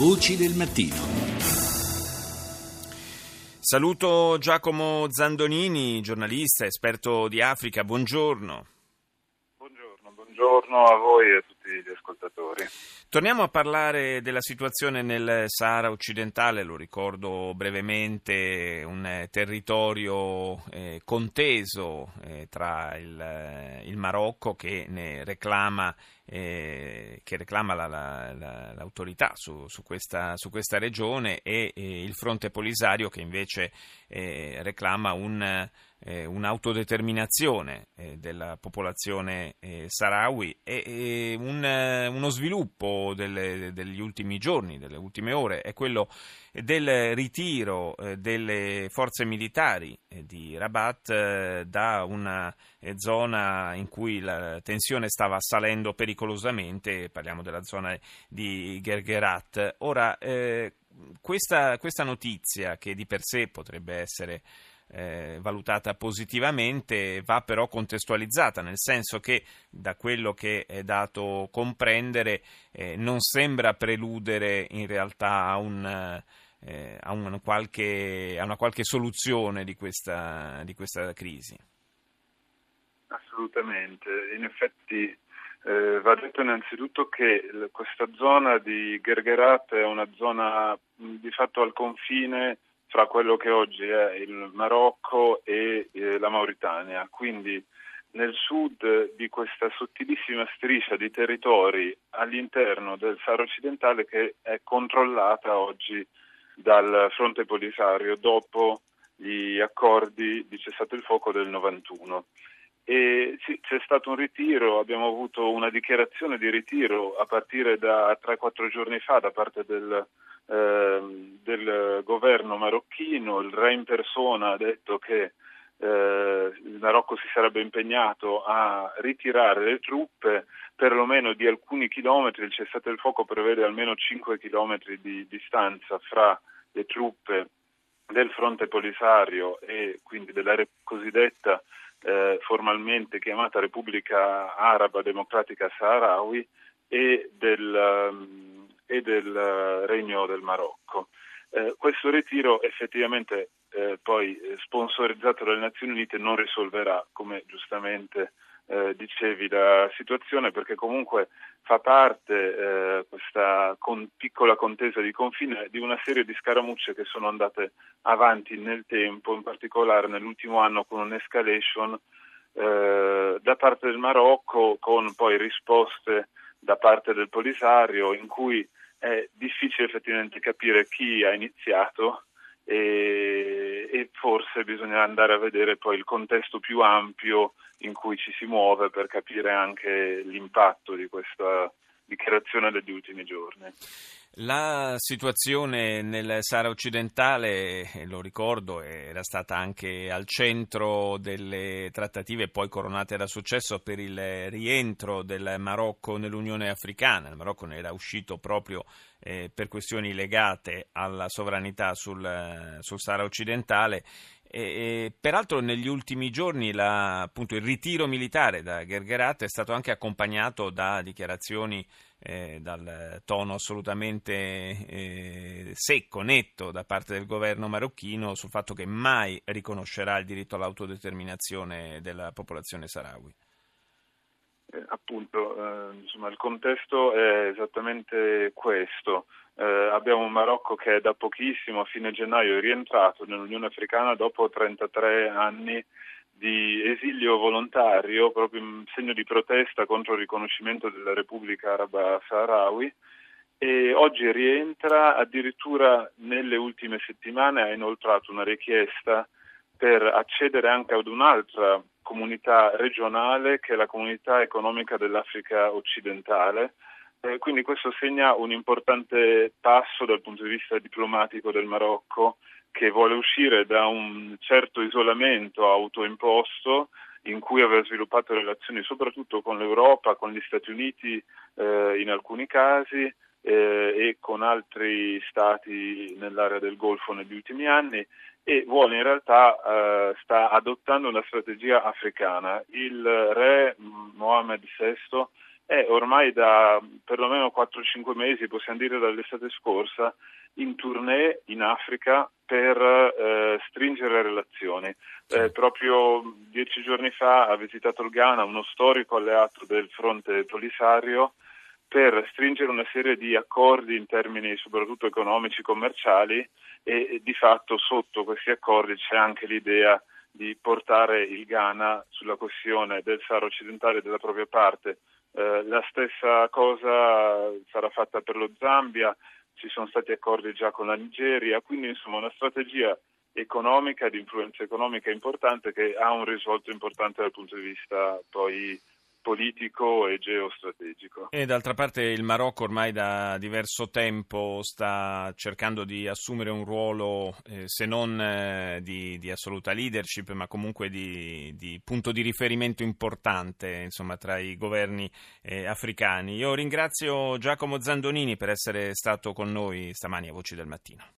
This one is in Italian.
Voci del mattino. Saluto Giacomo Zandonini, giornalista, esperto di Africa. Buongiorno. Buongiorno, buongiorno a voi e a tutti ascoltatori. Torniamo a parlare della situazione nel Sahara occidentale, lo ricordo brevemente, un territorio eh, conteso eh, tra il, il, Marocco che ne reclama, eh, che reclama la, la, la, l'autorità su, su, questa, su, questa, regione e, il fronte polisario che invece eh, reclama un eh, un'autodeterminazione eh, della popolazione eh, sahrawi e, un, eh, uno sviluppo delle, degli ultimi giorni, delle ultime ore, è quello del ritiro eh, delle forze militari eh, di Rabat da una zona in cui la tensione stava salendo pericolosamente, parliamo della zona di Gergerat. Ora, questa, questa notizia che di per sé potrebbe essere eh, valutata positivamente, va però contestualizzata, nel senso che da quello che è dato comprendere eh, non sembra preludere in realtà a, un, eh, a, un qualche, a, una qualche soluzione di questa, di questa crisi. Assolutamente, in effetti eh, va detto innanzitutto che questa zona di Gergerat è una zona di fatto al confine fra quello che oggi è il Marocco e eh, la Mauritania. Quindi nel sud di questa sottilissima striscia di territori all'interno del Sahara occidentale che è controllata oggi dal fronte polisario dopo gli accordi di cessato il fuoco del 91. E sì, c'è stato un ritiro, abbiamo avuto una dichiarazione di ritiro a partire da 3-4 giorni fa da parte del del governo marocchino, il re in persona ha detto che eh, il Marocco si sarebbe impegnato a ritirare le truppe perlomeno di alcuni chilometri, il cessate il fuoco prevede almeno 5 chilometri di distanza fra le truppe del fronte polisario e quindi della cosiddetta eh, formalmente chiamata Repubblica Araba Democratica Saharawi e del, um, e del eh, Regno del Marocco. Eh, questo ritiro effettivamente eh, poi eh, sponsorizzato dalle Nazioni Unite non risolverà, come giustamente eh, dicevi, la situazione perché comunque fa parte eh, questa con, piccola contesa di confine di una serie di scaramucce che sono andate avanti nel tempo, in particolare nell'ultimo anno con un'escalation da parte del Marocco con poi risposte da parte del Polisario in cui è difficile effettivamente capire chi ha iniziato e, e, forse bisogna andare a vedere poi il contesto più ampio in cui ci si muove per capire anche l'impatto di questa dichiarazione degli ultimi giorni. La situazione nel Sahara occidentale, eh, lo ricordo, era stata anche al centro delle trattative poi coronate da successo per il rientro del Marocco nell'Unione Africana. Il Marocco ne era uscito proprio eh, per questioni legate alla sovranità sul, sul Sahara occidentale e, e, peraltro negli ultimi giorni la, appunto, il ritiro militare da Gergerat è stato anche accompagnato da dichiarazioni eh, dal tono assolutamente eh, secco, netto da parte del governo marocchino sul fatto che mai riconoscerà il diritto all'autodeterminazione della popolazione sahrawi. Eh, appunto, eh, insomma, il contesto è esattamente questo. Eh, abbiamo un Marocco che da pochissimo, a fine gennaio, è rientrato nell'Unione Africana dopo 33 anni di esilio volontario proprio in segno di protesta contro il riconoscimento della Repubblica Araba Saharawi e oggi rientra addirittura nelle ultime settimane ha inoltrato una richiesta per accedere anche ad un'altra comunità regionale che è la comunità economica dell'Africa occidentale. Eh, quindi questo segna un importante passo dal punto di vista diplomatico del Marocco che vuole uscire da un certo isolamento autoimposto in cui aveva sviluppato relazioni soprattutto con l'Europa, con gli Stati Uniti eh, in alcuni casi eh, e con altri stati nell'area del Golfo negli ultimi anni e vuole in realtà eh, sta adottando una strategia africana. Il re Mohammed VI è ormai da perlomeno 4-5 mesi, possiamo dire dall'estate scorsa, in tournée in Africa per eh, stringere relazioni. Eh, proprio dieci giorni fa ha visitato il Ghana, uno storico alleato del fronte Polisario, per stringere una serie di accordi in termini soprattutto economici e commerciali e, di fatto sotto questi accordi c'è anche l'idea di portare il Ghana sulla questione del Sahara occidentale della propria parte. Eh, la stessa cosa sarà fatta per lo Zambia, ci sono stati accordi già con la Nigeria, quindi insomma una strategia economica, di influenza economica importante che ha un risvolto importante dal punto di vista poi politico e geostrategico. E d'altra parte il Marocco ormai da diverso tempo sta cercando di assumere un ruolo, eh, se non eh, di, di, assoluta leadership, ma comunque di, di, punto di riferimento importante insomma, tra i governi eh, africani. Io ringrazio Giacomo Zandonini per essere stato con noi stamani a Voci del Mattino.